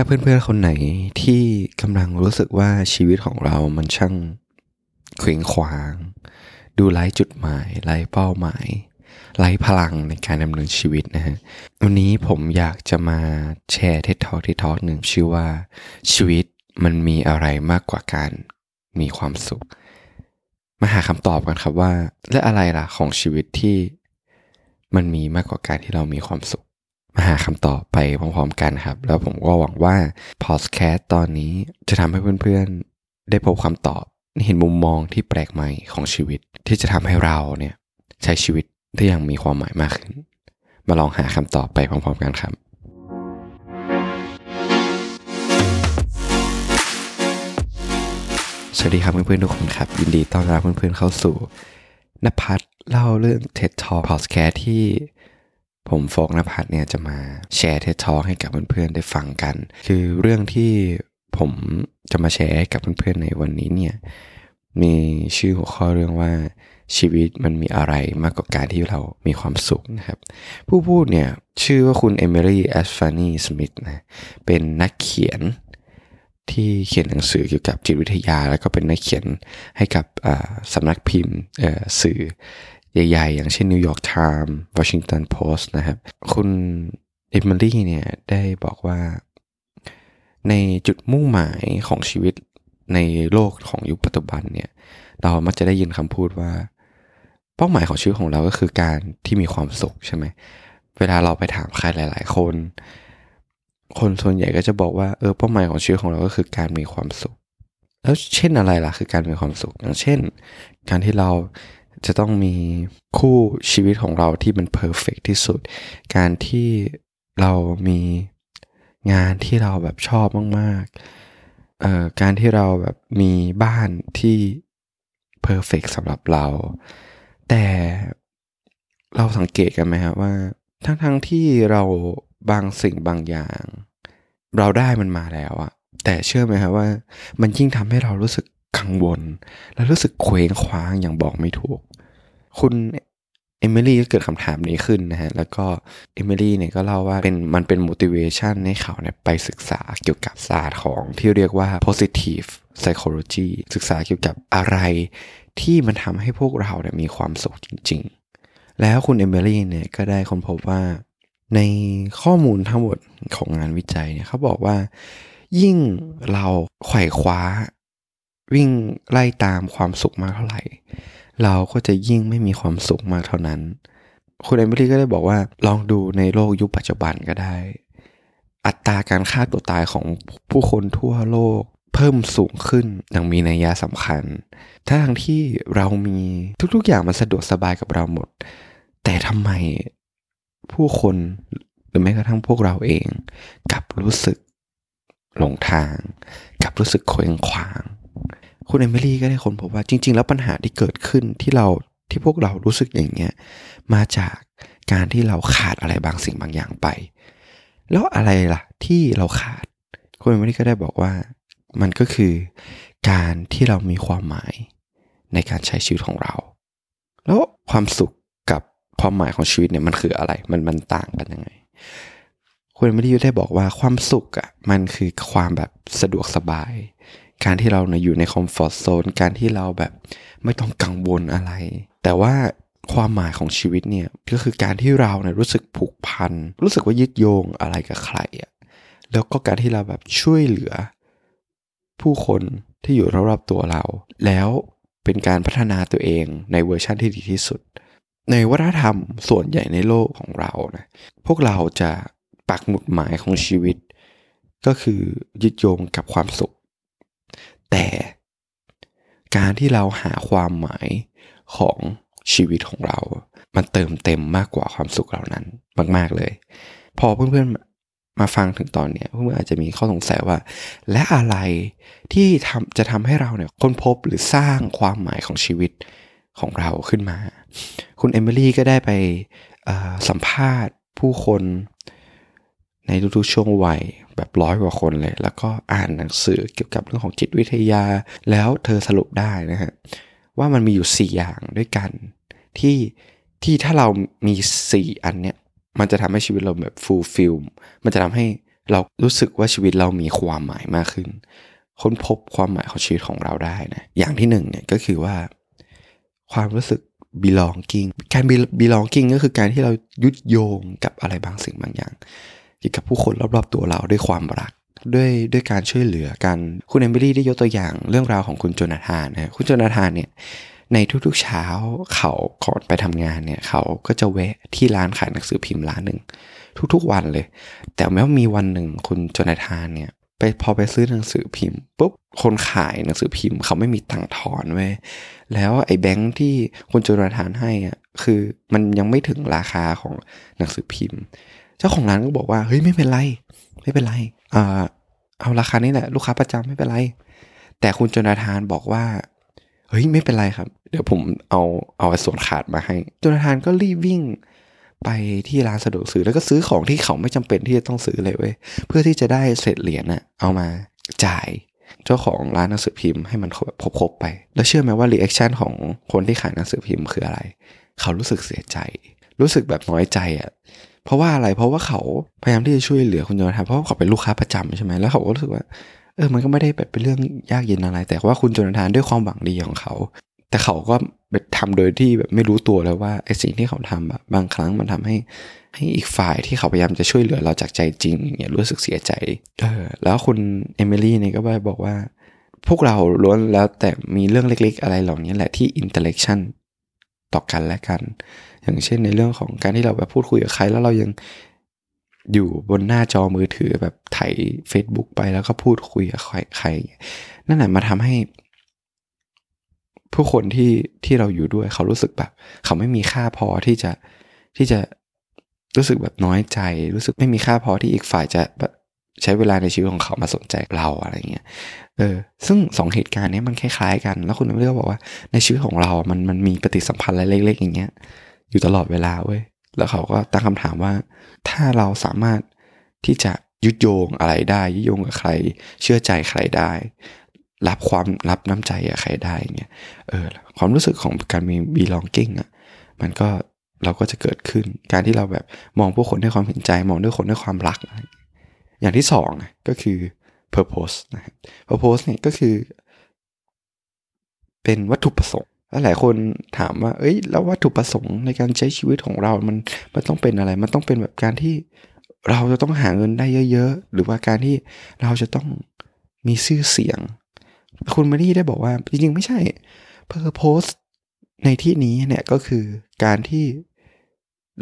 ถ้าเพื่อนๆคนไหนที่กำลังรู้สึกว่าชีวิตของเรามันช่างเขวงขวาง ดูไร้จุดหมายไร้เป้าหมายไร้พลังในการดำเนินชีวิตนะฮะ วันนี้ผมอยากจะมาแชร์เท็ดทอที่ทอหนึ่งชื่อว่า ชีวิตมันมีอะไรมากกว่าการมีความสุข มาหาคำตอบกันครับว่า และอะไรล่ะของชีวิตที่มันมีมากกว่าการที่เรามีความสุข หาคำตอบไปพร้อมๆกันครับ แล้วผมก็หวังว่าพอดแคสต์ตอนนี้จะทำให้เพื่อนๆ ได้พบคำตอบเห็นมุมมองที่แปลกใหม่ของชีวิต ที่จะทำให้เราเนี่ยใช้ชีวิตได้อย่างมีความหมายมากขึ้น มาลองหาคำตอบไปพร้อมๆกันครับสวัสดีครับเพื่อนๆทุกคนครับ ยินดีต้อนรับเพื่อนๆเข้าสู่นภัทรเล่าเรื่อง TED Talk Podcast ที่ ผมโฟกนภัทรเนี่ยจะมาแชร์ TED Talk ให้กับเพื่อนๆได้ฟังกัน คือเรื่องที่ผมจะมาแชร์ให้กับเพื่อนๆในวันนี้เนี่ยมีชื่อหัวข้อเรื่องว่าชีวิตมันมีอะไรมากกว่าการที่เรามีความสุขนะครับ ผู้พูดเนี่ยชื่อว่าคุณเอมิลี่แอสฟานีสมิธนะเป็นนักเขียนที่เขียนหนังสือเกี่ยวกับจิตวิทยา แล้วก็เป็นนักเขียนให้กับสำนักพิมพ์สื่อ ใหญ่ๆ อย่างเช่น New York Times Washington Post นะครับ คุณเอมิลี่เนี่ยได้บอกว่าในจุดมุ่งหมายของชีวิตในโลกของยุคปัจจุบันเนี่ยเรามักจะได้ยินคำพูดว่า เป้าหมายของชีวิตของเราก็คือการที่มีความสุขใช่ไหมเวลาเราไปถามใครหลาย ๆ คน คนส่วนใหญ่ก็จะบอกว่าเออเป้าหมายของชีวิตของเราก็คือการมีความสุข แล้วเช่นอะไรล่ะคือการมีความสุข อย่างเช่น การที่เรา จะต้องมีคู่ชีวิตของเราที่มันเพอร์เฟกที่สุด การที่เรามีงานที่เราแบบชอบมากๆเอ่อการที่เราแบบมีบ้านที่เพอร์เฟกสำหรับเรา แต่เราสังเกตกันไหมครับว่า ทั้งๆทที่เราบางสิ่งบางอย่าง เราได้มันมาแล้วอะแต่เชื่อไหมครับว่า มันยิ่งทำให้เรารู้สึก กังวล และรู้สึกเคว้งคว้างอย่างบอกไม่ถูก คุณเอมิลี่ก็เกิดคำถามนี้ขึ้นนะฮะ แล้วก็เอมิลี่เนี่ยก็เล่าว่าเป็นมันเป็น motivation ให้เขาเนี่ยไปศึกษาเกี่ยวกับศาสตร์ของที่เรียกว่า positive psychology ศึกษาเกี่ยวกับอะไรที่มันทำให้พวกเราเนี่ยมีความสุขจริง ๆ แล้วคุณเอมิลี่เนี่ยก็ได้ค้นพบว่า ในข้อมูลทั้งหมดของงานวิจัยเนี่ยเขาบอกว่า ยิ่งเราไขว่คว้า วิ่งไล่ตามความสุขมากเท่าไหร่ เราก็จะยิ่งไม่มีความสุขมากเท่านั้น คุณเอมิลี่ก็ได้บอกว่าลองดูในโลกยุคปัจจุบันก็ได้ อัตราการฆ่าตัวตายของผู้คนทั่วโลกเพิ่มสูงขึ้นอย่างมีนัยยะสำคัญ ทั้งที่เรามีทุกๆอย่างมันสะดวกสบายกับเราหมด แต่ทำไมผู้คนหรือแม้กระทั่งพวกเราเองกลับรู้สึกหลงทางกลับรู้สึกเคว้งขวาง คุณเอมิลี่ก็ได้คนพบว่าจริง ๆ แล้วปัญหาที่เกิดขึ้นที่เราที่พวกเรารู้สึกอย่างเงี้ยมาจากการที่เราขาดอะไรบางสิ่งบางอย่างไป แล้วอะไรล่ะที่เราขาด คุณเอมิลี่ก็ได้บอกว่ามันก็คือการที่เรามีความหมายในการใช้ชีวิตของเรา แล้วความสุขกับความหมายของชีวิตเนี่ยมันคืออะไร มันมันต่างกันยังไง คุณไม่ได้ได้บอกว่าความสุขอะ่ะมันคือความแบบสะดวกสบาย การที่เราเนี่ยอยู่ในคอมฟอร์ทโซนการที่เราแบบไม่ต้องกังวลอะไร แต่ว่าความหมายของชีวิตเนี่ยก็คือการที่เราเนี่ยรู้สึกผูกพัน รู้สึกว่ายึดโยงอะไรกับใครอะ่ะแล้วก็การที่เราแบบช่วยเหลือ ผู้คนที่อยู่รอบๆตัวเรา แล้วเป็นการพัฒนาตัวเองในเวอร์ชั่นที่ดีที่สุด ในวัฒนธรรมส่วนใหญ่ในโลกของเรานะพวกเราจะปักหมุดหมายของชีวิต ก็คือยึดโยงกับความสุข แต่การที่เราหาความหมายของชีวิตของเรา มันเติมเต็มมากกว่าความสุขเหล่านั้นมาก ๆเลย พอเพื่อนๆมาฟังถึงตอนเนี้ยเพื่อนๆอาจจะมีข้อสงสัยว่า และอะไรที่ทำจะทำให้เราเนี่ยค้นพบหรือสร้างความหมายของชีวิตของเราขึ้นมา คุณเอมิลี่ก็ได้ไปสัมภาษณ์ผู้คน ในทุกๆช่วงวัยแบบร้อยกว่าคนเลย แล้วก็อ่านหนังสือเกี่ยวกับเรื่องของจิตวิทยา แล้วเธอสรุปได้นะฮะว่ามันมีอยู่ 4 อย่างด้วยกัน ที่ที่ถ้าเรามี 4 อันเนี้ยมันจะทำให้ชีวิตเราแบบ fulfill มันจะทำให้เรารู้สึกว่าชีวิตเรามีความหมายมากขึ้น ค้นพบความหมายของชีวิตของเราได้นะอย่างที่หนึ่งเนี่ยก็คือว่า ความรู้สึก belonging การ belonging ก็คือการที่เรายึดโยงกับอะไรบางสิ่งบางอย่าง เกี่ยวกับผู้คนรอบๆตัวเราด้วยความรักด้วยด้วยการช่วยเหลือกัน คุณเอมิลี่ได้ยกตัวอย่างเรื่องราวของคุณโจนาธานนะคุณโจนาธานเนี่ยในทุกๆเช้าเขาก่อนไปทำงานเนี่ยเขาก็จะแวะที่ร้านขายหนังสือพิมพ์ร้านหนึ่งทุกๆวันเลย แต่แม้ว่ามีวันหนึ่งคุณโจนาธานเนี่ยไปพอไปซื้อหนังสือพิมพ์ปุ๊บคนขายหนังสือพิมพ์เขาไม่มีตังค์ถอนเว้ยแล้วไอ้แบงค์ที่คุณโจนาธานให้อะคือมันยังไม่ถึงราคาของหนังสือพิมพ์ เจ้าของร้านก็บอกว่าเฮ้ยไม่เป็นไร ไม่เป็นไรอ่าเอาราคานี้แหละลูกค้าประจำไม่เป็นไร แต่คุณโจนาธานบอกว่าเฮ้ยไม่เป็นไรครับ เดี๋ยวผมเอาเอาส่วนขาดมาให้โจนาธานก็รีบวิ่งไปที่ร้านสะดวกซื้อแล้วก็ซื้อของที่เขาไม่จำเป็นที่จะต้องซื้อเลยเว้ยเพื่อที่จะได้เศษเหรียญน่ะเอามาจ่ายเจ้าของร้านหนังสือพิมพ์ให้มันครบๆไป แล้วเชื่อไหมว่า reaction ของคนที่ขายหนังสือพิมพ์คืออะไร เขารู้สึกเสียใจ รู้สึกแบบน้อยใจอะ เพราะว่าอะไรเพราะว่าเขาพยายามที่จะช่วยเหลือคุณโจนาธานเพราะเขาเป็นลูกค้าประจำใช่ไหมแล้วเขาก็รู้สึกว่าเออมันก็ไม่ได้แบบเป็นเรื่องยากเย็นอะไร แต่ว่าคุณโจนาธานด้วยความหวังดีของเขา แต่เขาก็ไปทำโดยที่แบบไม่รู้ตัวแล้วว่าไอ้สิ่งที่เขาทำแบบบางครั้งมันทำให้ให้อีกฝ่ายที่เขาพยายามจะช่วยเหลือเราจากใจจริงเนี่ยรู้สึกเสียใจเออแล้วคุณเอมิลี่เนี่ยก็ไปบอกว่า พวกเราล้วนแล้วแต่มีเรื่องเล็กๆ อะไรเหล่านี้แหละที่ interaction ต่อกันและกัน อย่างเช่นในเรื่องของการที่เราแบบพูดคุยกับใครแล้วเรายังอยู่บนหน้าจอมือถือแบบไถ Facebook ไปแล้วก็พูดคุยกับใครนั่นแหละมาทำให้ ผู้คนที่ที่เราอยู่ด้วยเขารู้สึกแบบ เขาไม่มีค่าพอที่จะที่จะรู้สึกแบบน้อยใจ รู้สึกไม่มีค่าพอที่อีกฝ่ายจะแบบใช้เวลาในชีวิตของเขามาสนใจเราอะไรเงี้ย เออ ซึ่งสองเหตุการณ์นี้มันคล้ายๆกัน แล้วคุณเลือกบอกว่าในชีวิตของเรา มันมันมีปฏิสัมพันธ์อะไรเล็ก ๆ อย่างเงี้ย อยู่ตลอดเวลาเว้ยแล้วเขาก็ตั้งคำถามว่า ถ้าเราสามารถที่จะยุดโยงอะไรได้ยุดโยงกับใคร เชื่อใจใครได้ รับความรับน้ำใจกับใครได้เงี้ยเออความรู้สึกของการมี belonging อะมันก็เราก็จะเกิดขึ้น การที่เราแบบมองผู้คนด้วยความเห็นใจ มองด้วยคนด้วยความรัก อย่างที่สองก็คือ purpose นะครับ purpose เนี่ยก็คือ เป็นวัตถุประสงค์ แล้วหลายคนถามว่า เอ้ย แล้ววัตถุประสงค์ในการใช้ชีวิตของเรา มัน มันต้องเป็นอะไร มันต้องเป็นแบบการที่เราจะต้องหาเงินได้เยอะ ๆ หรือว่าการที่เราจะต้องมีชื่อเสียง คุณมารีได้บอกว่า จริง ๆ ไม่ใช่ purpose ในที่นี้เนี่ยก็คือการที่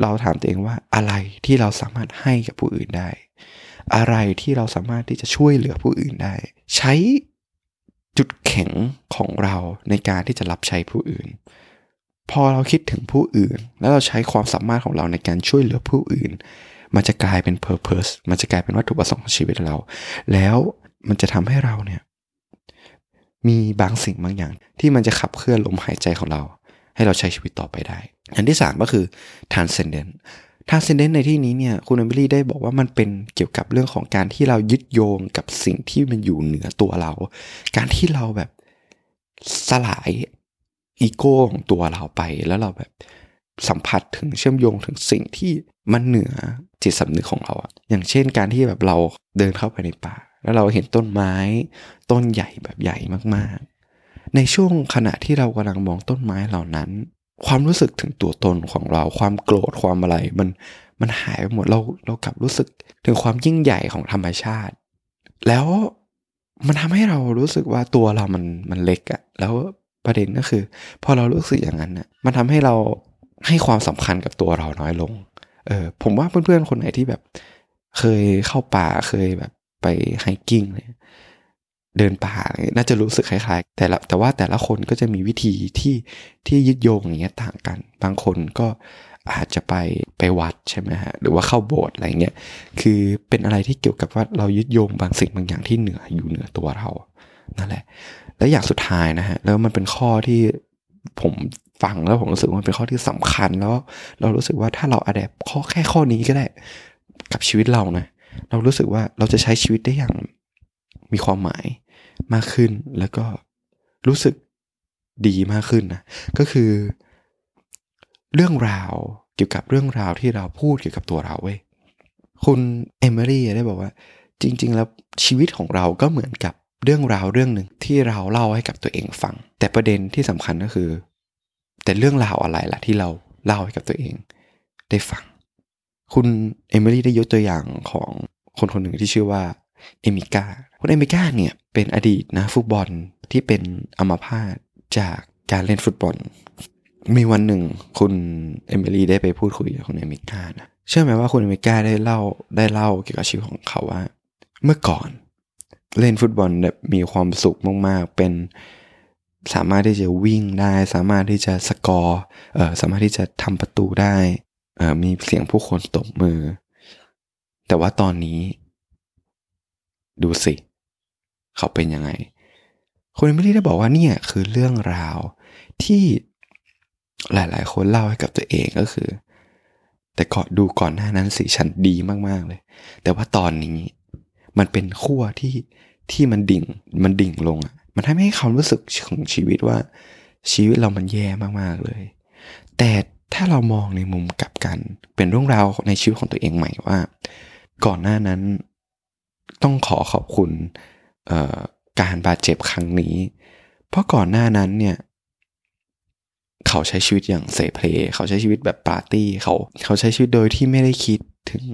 เราถามตัวเองว่าอะไรที่เราสามารถให้กับผู้อื่นได้ อะไรที่เราสามารถที่จะช่วยเหลือผู้อื่นได้ ใช้ จุดแข็งของเราในการที่จะรับใช้ผู้อื่น พอเราคิดถึงผู้อื่น แล้วเราใช้ความสามารถของเราในการช่วยเหลือผู้อื่น มันจะกลายเป็น purpose มันจะกลายเป็นวัตถุประสงค์ของชีวิตเรา แล้วมันจะทำให้เราเนี่ยมีบางสิ่งบางอย่าง ที่มันจะขับเคลื่อนลมหายใจของเรา ให้เราใช้ชีวิตต่อไปได้ อันที่ 3 ก็คือ transcendent transcendent ในที่นี้เนี่ยคุณเอมิลี่ได้บอกว่ามันเป็นเกี่ยวกับเรื่องของการที่เรายึดโยงกับสิ่งที่มันอยู่เหนือตัวเรา การที่เราแบบสลายอีโก้ของตัวเราไป แล้วเราแบบสัมผัสถึงเชื่อมโยงถึงสิ่งที่มันเหนือจิตสำนึกของเราอะอย่างเช่นการที่แบบเราเดินเข้าไปในป่า แล้วเราเห็นต้นไม้ ต้นใหญ่แบบใหญ่มากๆ ในช่วงขณะที่เรากำลังมองต้นไม้เหล่านั้น ความรู้สึกถึงตัวตนของเรา ความโกรธความอะไร มันมันหายไปหมดเราเรากลับรู้สึกถึงความยิ่งใหญ่ของธรรมชาติ แล้วมันทำให้เรารู้สึกว่าตัวเรามันมันเล็กอะแล้วประเด็นก็คือ พอเรารู้สึกอย่างนั้นน่ะมันทำให้เราให้ความสำคัญกับตัวเราน้อยลง เออผมว่าเพื่อนๆคนไหนที่แบบ เคยเข้าป่าเคยแบบไปไฮกิ้งเลย เดินป่าน่าจะรู้สึกคล้ายๆ แต่ละแต่ว่าแต่ละคนก็จะมีวิธีที่ที่ยึดโยงอย่างเงี้ยต่างกัน บางคนก็อาจจะไปไปวัดใช่ไหมฮะหรือว่าเข้าโบสถ์อะไรเงี้ยคือเป็นอะไรที่เกี่ยวกับว่าเรายึดโยงบางสิ่งบางอย่างที่เหนืออยู่เหนือตัวเรานั่นแหละ และอย่างสุดท้ายนะฮะแล้วมันเป็นข้อที่ผมฟังแล้วผมรู้สึกว่ามันเป็นข้อที่สำคัญแล้ว เรารู้สึกว่าถ้าเราอัดแอปข้อแค่ข้อนี้ก็ได้กับชีวิตเรานะเรารู้สึกว่าเราจะใช้ชีวิตได้อย่างมีความหมาย มากขึ้นแล้วก็รู้สึกดีมากขึ้นนะก็คือ เรื่องราวเกี่ยวกับเรื่องราวที่เราพูดเกี่ยวกับตัวเราเว้ยคุณเอมิลี่ได้บอกว่า จริง ๆ แล้วชีวิตของเราก็เหมือนกับเรื่องราวเรื่องหนึ่งที่เราเล่าให้กับตัวเองฟัง แต่ประเด็นที่สำคัญก็คือ แต่เรื่องราวอะไรล่ะที่เราเล่าให้กับตัวเอง ได้ฟัง คุณเอมิลี่ได้ยกตัวอย่างของคนคนหนึ่งที่ชื่อว่าเอมิก้า คุณเอมิก้าเนี่ยเป็นอดีตนักฟุตบอลที่เป็นอัมพาตจากการเล่นฟุตบอล มีวันหนึ่งคุณเอมิลี่ได้ไปพูดคุยกับคุณเอมิก้านะเชื่อไหมว่าคุณเอมิก้าได้เล่าได้เล่าเกี่ยวกับชีวิตของเขาว่า เมื่อก่อนเล่นฟุตบอลแบบมีความสุขมากๆ เป็นสามารถที่จะวิ่งได้ สามารถที่จะสกอร์เอ่อสามารถที่จะทำประตูได้เอ่อมีเสียงผู้คนตบมือ แต่ว่าตอนนี้ ดูสิ เขาเป็นยังไงคุณไม่ได้บอกว่าเนี่ยคือเรื่องราวที่หลายๆ คนเล่าให้กับตัวเองก็คือ แต่ก่อนดูก่อนหน้านั้นสิฉันดีมากๆเลย แต่ว่าตอนนี้มันเป็นขั้วที่ที่มันดิ่งมันดิ่งลงอะมันทำให้เขารู้สึกของชีวิตว่า ชีวิตเรามันแย่มากๆเลย แต่ถ้าเรามองในมุมกลับกัน เป็นเรื่องราวในชีวิตของตัวเองใหม่ว่า ก่อนหน้านั้น ต้องขอขอบคุณ การบาดเจ็บครั้งนี้ เพราะก่อนหน้านั้นเนี่ยเขาใช้ชีวิตอย่างเสเพลเขาใช้ชีวิตแบบปาร์ตี้เขาเขาใช้ชีวิตโดยที่ไม่ได้คิดถึง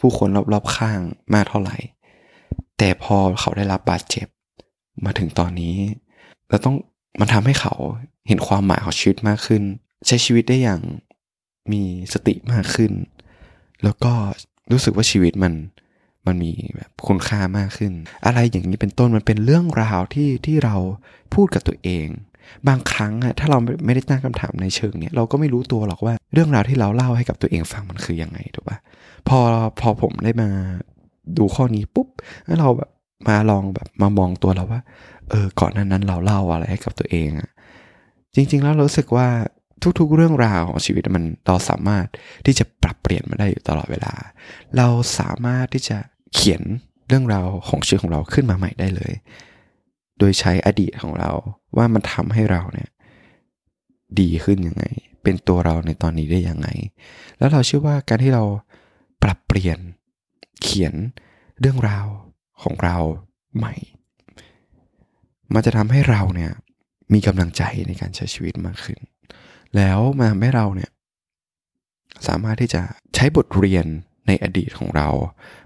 ผู้คนรอบๆข้างมากเท่าไหร่ แต่พอเขาได้รับบาดเจ็บมาถึงตอนนี้เราต้องมันทำให้เขาเห็นความหมายของชีวิตมากขึ้น ใช้ชีวิตได้อย่างมีสติมากขึ้น แล้วก็รู้สึกว่าชีวิตมัน มันมีแบบคุณค่ามากขึ้น อะไรอย่างนี้เป็นต้นมันเป็นเรื่องราวที่ที่เราพูดกับตัวเอง บางครั้งอะถ้าเราไม่ได้ตั้งคำถามในเชิงเนี้ยเราก็ไม่รู้ตัวหรอกว่าเรื่องราวที่เราเล่าให้กับตัวเองฟังมันคือยังไงถูกปะพอพอผมได้มาดูข้อนี้ปุ๊บแล้วเราแบบมาลองแบบมามองตัวเราว่า เออก่อนนั้นนั้นเราเล่าอะไรให้กับตัวเองอะจริง ๆ แล้วรู้สึกว่าทุกๆเรื่องราวของชีวิตมันเราสามารถที่จะปรับเปลี่ยนมาได้อยู่ตลอดเวลา เราสามารถที่จะ เขียนเรื่องราวของชีวิตของเราขึ้นมาใหม่ได้เลย โดยใช้อดีตของเราว่ามันทำให้เราเนี่ยดีขึ้นยังไง เป็นตัวเราในตอนนี้ได้ยังไง แล้วเราเชื่อว่าการที่เราปรับเปลี่ยนเขียนเรื่องราวของเราใหม่ มันจะทำให้เราเนี่ยมีกำลังใจในการใช้ชีวิตมากขึ้น แล้วมาทำให้เราเนี่ยสามารถที่จะใช้บทเรียน ในอดีตของเรา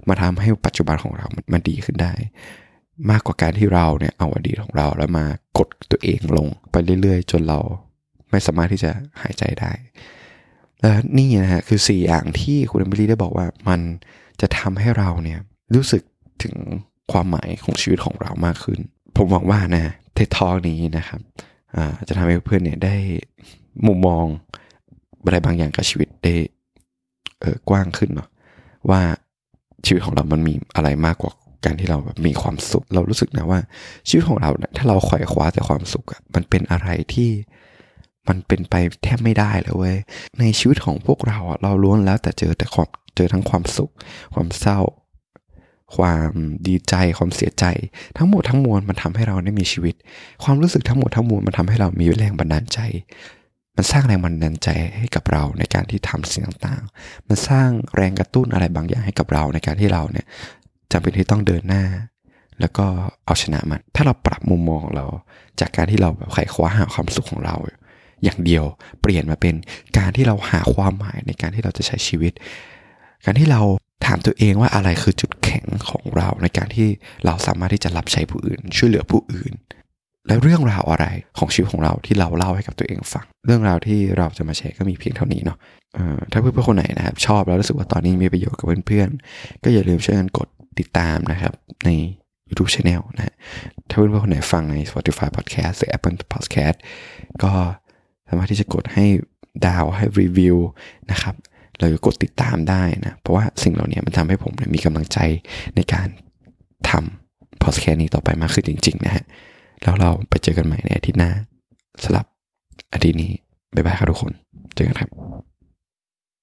มาทำให้ปัจจุบันของเรามันดีขึ้นได้ มากกว่าการที่เราเนี่ยเอาอดีตของเราแล้วมากดตัวเองลงไปเรื่อยๆ จนเราไม่สามารถที่จะหายใจได้และนี่นะฮะคือ 4 อย่างที่คุณเอมิลี่ได้บอกว่ามันจะทำให้เราเนี่ยรู้สึกถึงความหมายของชีวิตของเรามากขึ้น ผมหวังว่านะเททอนี้นะครับจะทำให้เพื่อนเนี่ยได้มุมมองอะไรบางอย่างกับชีวิตได้กว้างขึ้นเนาะ ว่าชีวิตของเรามันมีอะไรมากกว่าการที่เราแบบมีความสุข เรารู้สึกนะว่า ชีวิตของเราเนี่ยถ้าเราขวายคว้าแต่ความสุขอะมันเป็นอะไรที่มันเป็นไปแทบไม่ได้เลยเว้ยในชีวิตของพวกเราอะเราล้วนแล้วแต่เจอแต่ความเจอทั้งความสุข ความเศร้า ความดีใจความเสียใจ ทั้งหมดทั้งมวลมันทำให้เราได้มีชีวิต ความรู้สึกทั้งหมดทั้งมวลมันทำให้เรามีแรงบันดาลใจ มันสร้างแรงบันดาลใจให้กับเราในการที่ทำสิ่งต่างๆ มันสร้างแรงกระตุ้นอะไรบางอย่างให้กับเราในการที่เราเนี่ยจำเป็นที่ต้องเดินหน้า แล้วก็เอาชนะมัน ถ้าเราปรับมุมมองเรา จากการที่เราแบบไขคว้าหาความสุขของเรา อย่างเดียวเปลี่ยนมาเป็นการที่เราหาความหมายในการที่เราจะใช้ชีวิต การที่เราถามตัวเองว่าอะไรคือจุดแข็งของเราในการที่เราสามารถที่จะรับใช้ผู้อื่น ช่วยเหลือผู้อื่น และเรื่องราวอะไรของชีวิตของเราที่เราเล่าให้กับตัวเองฟัง เรื่องราวที่เราจะมาแชร์ก็มีเพียงเท่านี้เนาะถ้าเพื่อนๆคนไหนนะครับ ชอบแล้วรู้สึกว่าตอนนี้มีประโยชน์กับเพื่อนๆ ก็อย่าลืมช่วยกันกดติดตามนะครับใน YouTube Channel นะถ้าเพื่อนๆคนไหนฟังใน Spotify Podcast หรือ Apple Podcast ก็สามารถที่จะกดให้ดาวให้รีวิวนะครับเราจะกดติดตามได้นะ เพราะว่าสิ่งเหล่านี้มันทำให้ผมมีกำลังใจในการทำพอดแคสต์นี้ต่อไปมากขึ้นจริง ๆ นะฮะ แล้วเราไปเจอกันใหม่ในอาทิตย์หน้าสำหรับอาทิตย์นี้บ๊ายบายครับทุกคน เจอกันครับ